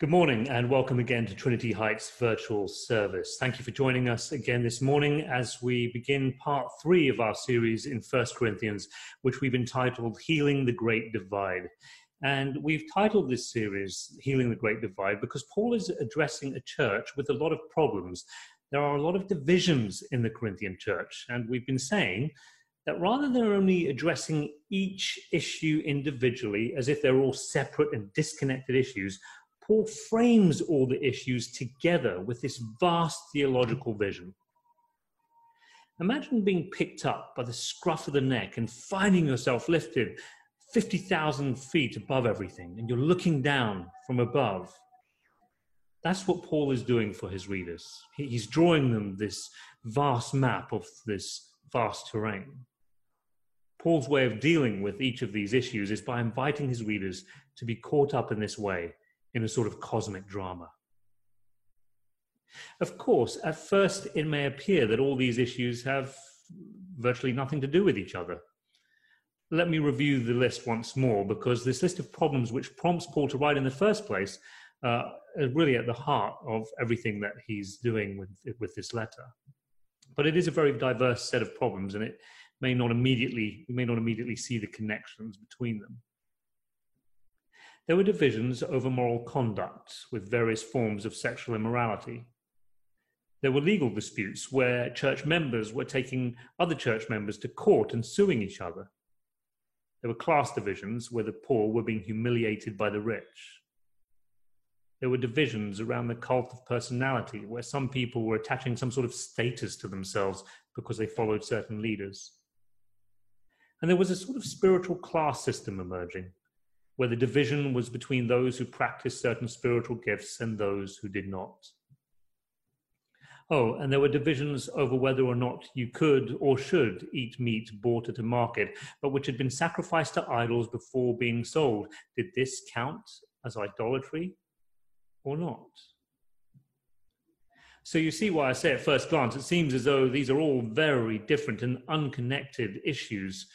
Good morning and welcome again to Trinity Heights virtual service. Thank you for joining us again this morning as we begin part three of our series in First Corinthians, which we've entitled Healing the Great Divide. And we've titled this series Healing the Great Divide because Paul is addressing a church with a lot of problems. There are a lot of divisions in the Corinthian church, and we've been saying that rather than only addressing each issue individually as if they're all separate and disconnected issues, Paul frames all the issues together with this vast theological vision. Imagine being picked up by the scruff of the neck and finding yourself lifted 50,000 feet above everything, and you're looking down from above. That's what Paul is doing for his readers. He's drawing them this vast map of this vast terrain. Paul's way of dealing with each of these issues is by inviting his readers to be caught up in this way in a sort of cosmic drama. Of course, at first it may appear that all these issues have virtually nothing to do with each other. Let me review the list once more because this list of problems which prompts Paul to write in the first place uh, is really at the heart of everything that he's doing with, with this letter. But it is a very diverse set of problems and it may not immediately, you may not immediately see the connections between them. There were divisions over moral conduct with various forms of sexual immorality. There were legal disputes where church members were taking other church members to court and suing each other. There were class divisions where the poor were being humiliated by the rich. There were divisions around the cult of personality where some people were attaching some sort of status to themselves because they followed certain leaders. And there was a sort of spiritual class system emerging where the division was between those who practiced certain spiritual gifts and those who did not. Oh, and there were divisions over whether or not you could or should eat meat bought at a market, but which had been sacrificed to idols before being sold. Did this count as idolatry or not? So you see why I say at first glance, it seems as though these are all very different and unconnected issues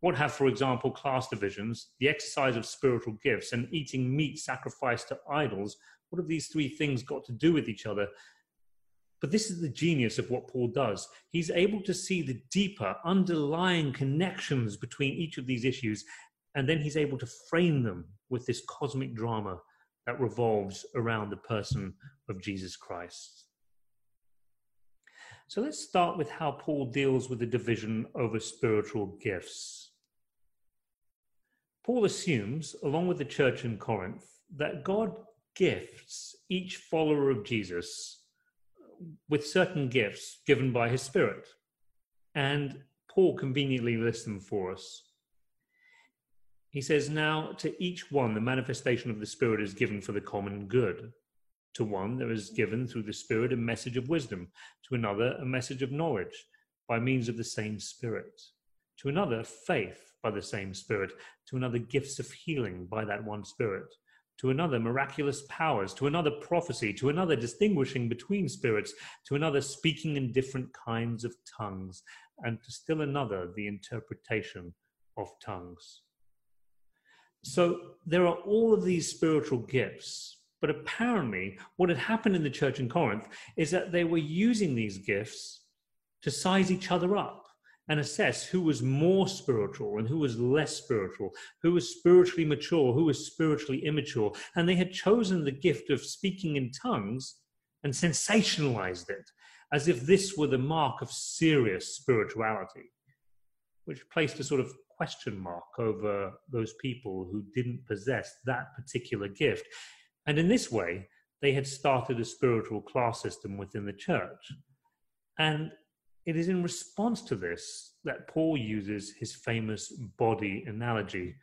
what have, for example, class divisions, the exercise of spiritual gifts, and eating meat sacrificed to idols? What have these three things got to do with each other? But this is the genius of what Paul does. He's able to see the deeper underlying connections between each of these issues, and then he's able to frame them with this cosmic drama that revolves around the person of Jesus Christ. So let's start with how Paul deals with the division over spiritual gifts. Paul assumes, along with the church in Corinth, that God gifts each follower of Jesus with certain gifts given by his Spirit. And Paul conveniently lists them for us. He says, Now to each one the manifestation of the Spirit is given for the common good. To one there is given through the Spirit a message of wisdom, to another a message of knowledge by means of the same Spirit, to another faith by the same Spirit, to another gifts of healing by that one Spirit, to another miraculous powers, to another prophecy, to another distinguishing between spirits, to another speaking in different kinds of tongues, and to still another the interpretation of tongues. So there are all of these spiritual gifts. But apparently, what had happened in the church in Corinth is that they were using these gifts to size each other up and assess who was more spiritual and who was less spiritual, who was spiritually mature, who was spiritually immature. And they had chosen the gift of speaking in tongues and sensationalized it as if this were the mark of serious spirituality, which placed a sort of question mark over those people who didn't possess that particular gift. And in this way, they had started a spiritual class system within the church. And it is in response to this that Paul uses his famous body analogy.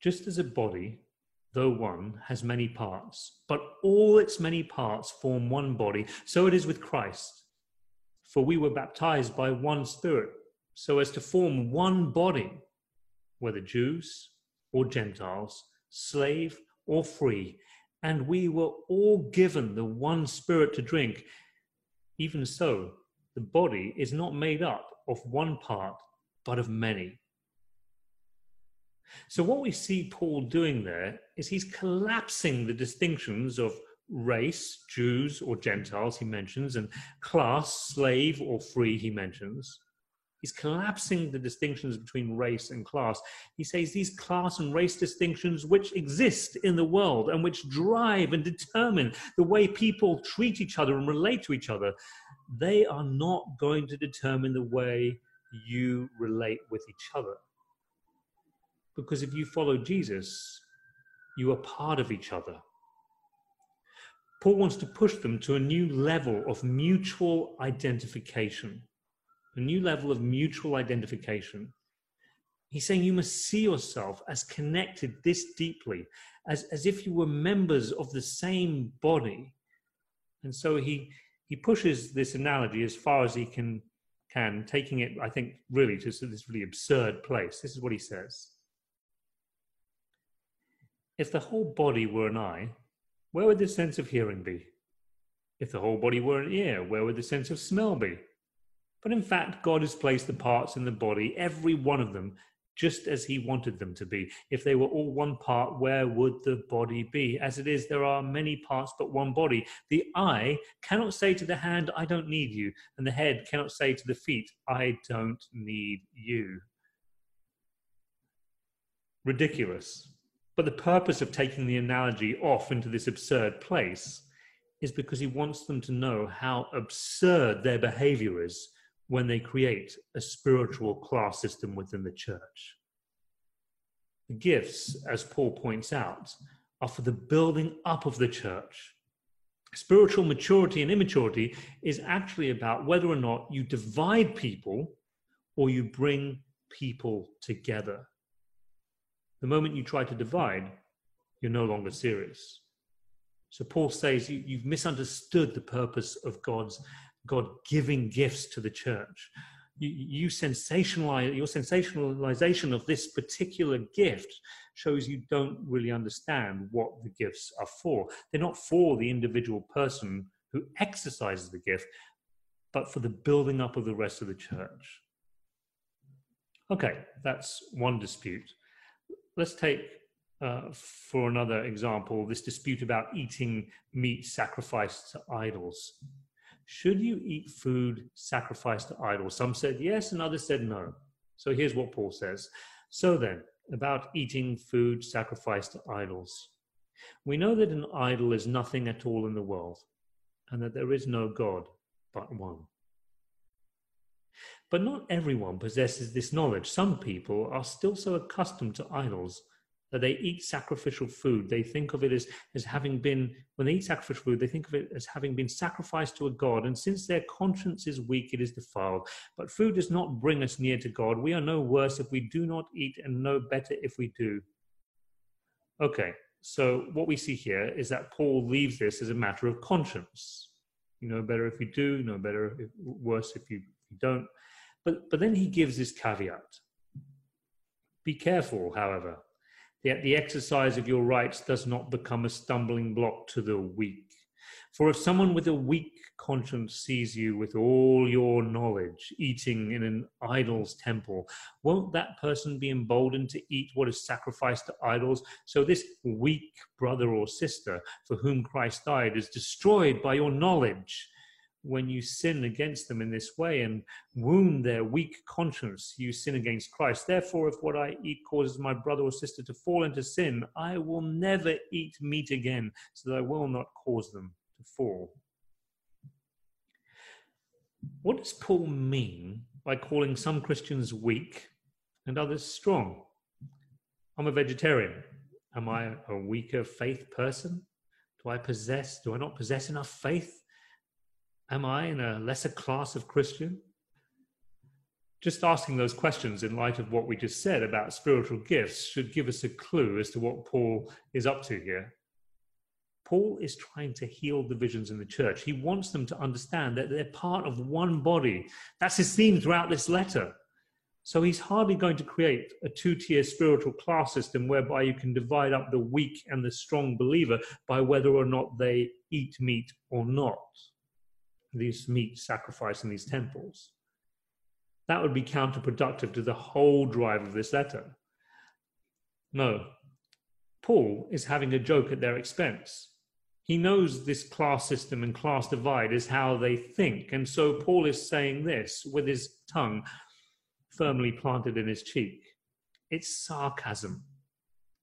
Just as a body, though one, has many parts, but all its many parts form one body, so it is with Christ. For we were baptized by one Spirit, so as to form one body, whether Jews or Gentiles, slave or free, and we were all given the one Spirit to drink. Even so, the body is not made up of one part, but of many. So, what we see Paul doing there is he's collapsing the distinctions of race, Jews or Gentiles, he mentions, and class, slave or free, he mentions. He's collapsing the distinctions between race and class. He says these class and race distinctions, which exist in the world and which drive and determine the way people treat each other and relate to each other, they are not going to determine the way you relate with each other. Because if you follow Jesus, you are part of each other. Paul wants to push them to a new level of mutual identification, a new level of mutual identification. He's saying you must see yourself as connected this deeply, as, as if you were members of the same body. And so he, he pushes this analogy as far as he can, can, taking it, I think, really to this really absurd place. This is what he says. If the whole body were an eye, where would the sense of hearing be? If the whole body were an ear, where would the sense of smell be? But in fact, God has placed the parts in the body, every one of them, just as He wanted them to be. If they were all one part, where would the body be? As it is, there are many parts but one body. The eye cannot say to the hand, I don't need you, and the head cannot say to the feet, I don't need you. Ridiculous. But the purpose of taking the analogy off into this absurd place is because he wants them to know how absurd their behavior is when they create a spiritual class system within the church. The gifts, as Paul points out, are for the building up of the church. Spiritual maturity and immaturity is actually about whether or not you divide people or you bring people together. The moment you try to divide, you're no longer serious. So Paul says you, you've misunderstood the purpose of God's God giving gifts to the church. You, you sensationalize your sensationalization of this particular gift shows you don't really understand what the gifts are for. They're not for the individual person who exercises the gift, but for the building up of the rest of the church. Okay, that's one dispute let's take uh, for another example this dispute about eating meat sacrificed to idols. Should you eat food sacrificed to idols? Some said yes, and others said no. So here's what Paul says. So then, about eating food sacrificed to idols. We know that an idol is nothing at all in the world, and that there is no God but one. But not everyone possesses this knowledge. Some people are still so accustomed to idols that they eat sacrificial food. They think of it as, as having been, when they eat sacrificial food, they think of it as having been sacrificed to a God. And since their conscience is weak, it is defiled. But food does not bring us near to God. We are no worse if we do not eat, and no better if we do. Okay, so what we see here is that Paul leaves this as a matter of conscience. You know better if you do, you know better, if, worse if you, if you don't. But, but then he gives this caveat. Be careful, however, that the exercise of your rights does not become a stumbling block to the weak. For if someone with a weak conscience sees you with all your knowledge eating in an idol's temple, won't that person be emboldened to eat what is sacrificed to idols? So this weak brother or sister for whom Christ died is destroyed by your knowledge when you sin against them in this way and wound their weak conscience, you sin against Christ. Therefore, if what I eat causes my brother or sister to fall into sin, I will never eat meat again, so that I will not cause them to fall. What does Paul mean by calling some Christians weak and others strong? I'm a vegetarian. Am I a weaker faith person? Do I possess, do I not possess enough faith Am I in a lesser class of Christian? Just asking those questions in light of what we just said about spiritual gifts should give us a clue as to what Paul is up to here. Paul is trying to heal divisions in the church. He wants them to understand that they're part of one body. That's his theme throughout this letter. So he's hardly going to create a two tier spiritual class system whereby you can divide up the weak and the strong believer by whether or not they eat meat or not these meat sacrificed in these temples. That would be counterproductive to the whole drive of this letter. No. Paul is having a joke at their expense. He knows this class system and class divide is how they think. And so Paul is saying this with his tongue firmly planted in his cheek. It's sarcasm.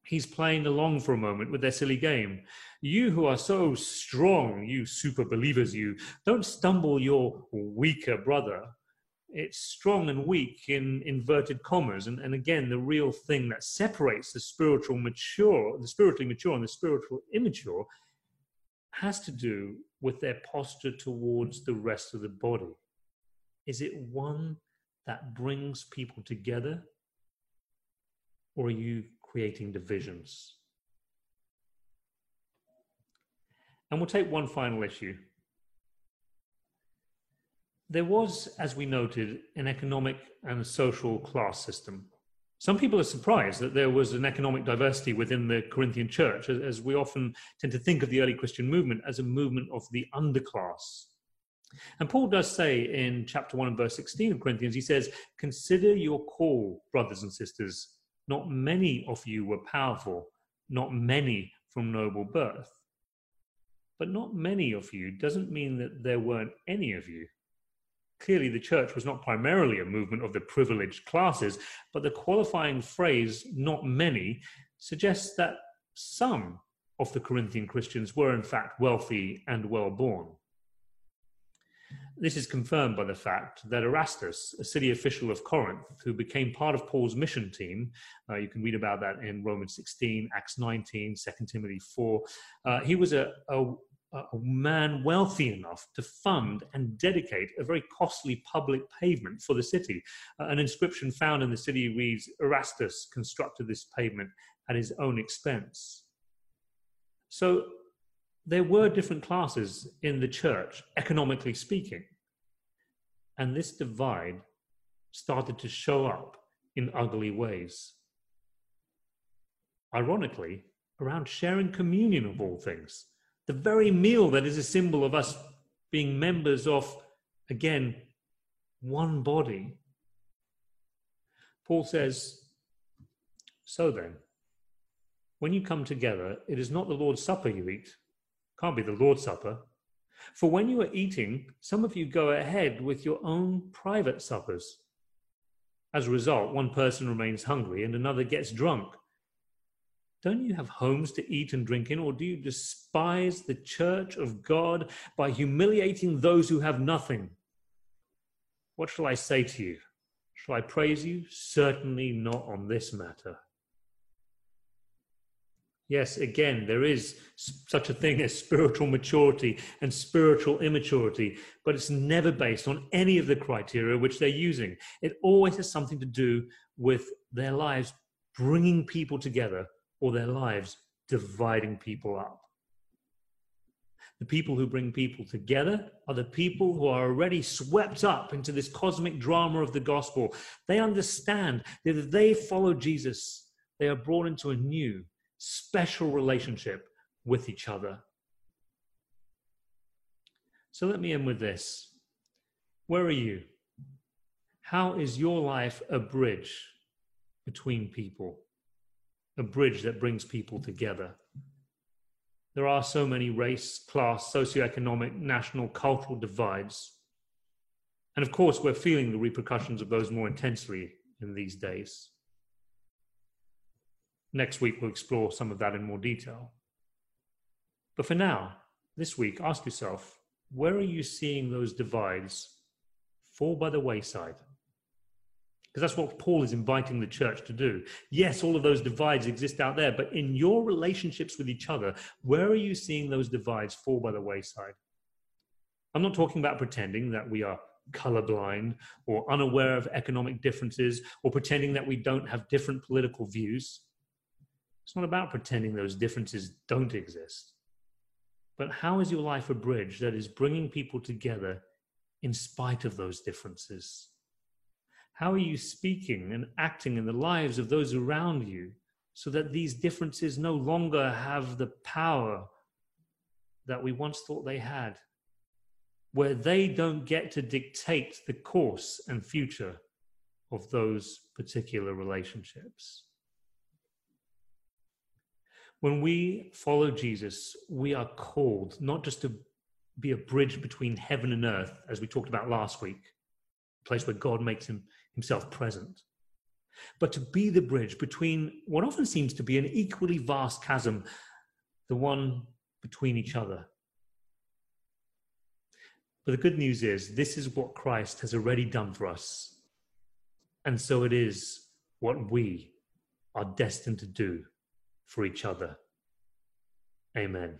He's playing along for a moment with their silly game. You who are so strong, you super believers, you don't stumble your weaker brother. It's strong and weak in inverted commas. And, and again, the real thing that separates the spiritual mature, the spiritually mature and the spiritual immature has to do with their posture towards the rest of the body. Is it one that brings people together? Or are you creating divisions? And we'll take one final issue. There was, as we noted, an economic and social class system. Some people are surprised that there was an economic diversity within the Corinthian church, as we often tend to think of the early Christian movement as a movement of the underclass. And Paul does say in chapter 1 and verse 16 of Corinthians, he says, Consider your call, brothers and sisters. Not many of you were powerful, not many from noble birth. But not many of you doesn't mean that there weren't any of you. Clearly, the church was not primarily a movement of the privileged classes, but the qualifying phrase, not many, suggests that some of the Corinthian Christians were in fact wealthy and well born. This is confirmed by the fact that Erastus, a city official of Corinth, who became part of Paul's mission team, uh, you can read about that in Romans 16, Acts 19, 2 Timothy 4, uh, he was a, a, a man wealthy enough to fund and dedicate a very costly public pavement for the city. Uh, an inscription found in the city reads Erastus constructed this pavement at his own expense. So there were different classes in the church, economically speaking. And this divide started to show up in ugly ways. Ironically, around sharing communion of all things, the very meal that is a symbol of us being members of, again, one body. Paul says, So then, when you come together, it is not the Lord's Supper you eat, can't be the Lord's Supper. For when you are eating, some of you go ahead with your own private suppers. As a result, one person remains hungry and another gets drunk. Don't you have homes to eat and drink in, or do you despise the church of God by humiliating those who have nothing? What shall I say to you? Shall I praise you? Certainly not on this matter. Yes, again, there is such a thing as spiritual maturity and spiritual immaturity, but it's never based on any of the criteria which they're using. It always has something to do with their lives bringing people together or their lives dividing people up. The people who bring people together are the people who are already swept up into this cosmic drama of the gospel. They understand that if they follow Jesus, they are brought into a new special relationship with each other. So let me end with this. Where are you? How is your life a bridge between people? A bridge that brings people together. There are so many race, class, socioeconomic, national, cultural divides. And of course, we're feeling the repercussions of those more intensely in these days. Next week, we'll explore some of that in more detail. But for now, this week, ask yourself where are you seeing those divides fall by the wayside? Because that's what Paul is inviting the church to do. Yes, all of those divides exist out there, but in your relationships with each other, where are you seeing those divides fall by the wayside? I'm not talking about pretending that we are colorblind or unaware of economic differences or pretending that we don't have different political views. It's not about pretending those differences don't exist. But how is your life a bridge that is bringing people together in spite of those differences? How are you speaking and acting in the lives of those around you so that these differences no longer have the power that we once thought they had? Where they don't get to dictate the course and future of those particular relationships. When we follow Jesus, we are called not just to be a bridge between heaven and earth, as we talked about last week, a place where God makes him, himself present, but to be the bridge between what often seems to be an equally vast chasm, the one between each other. But the good news is, this is what Christ has already done for us. And so it is what we are destined to do for each other. Amen.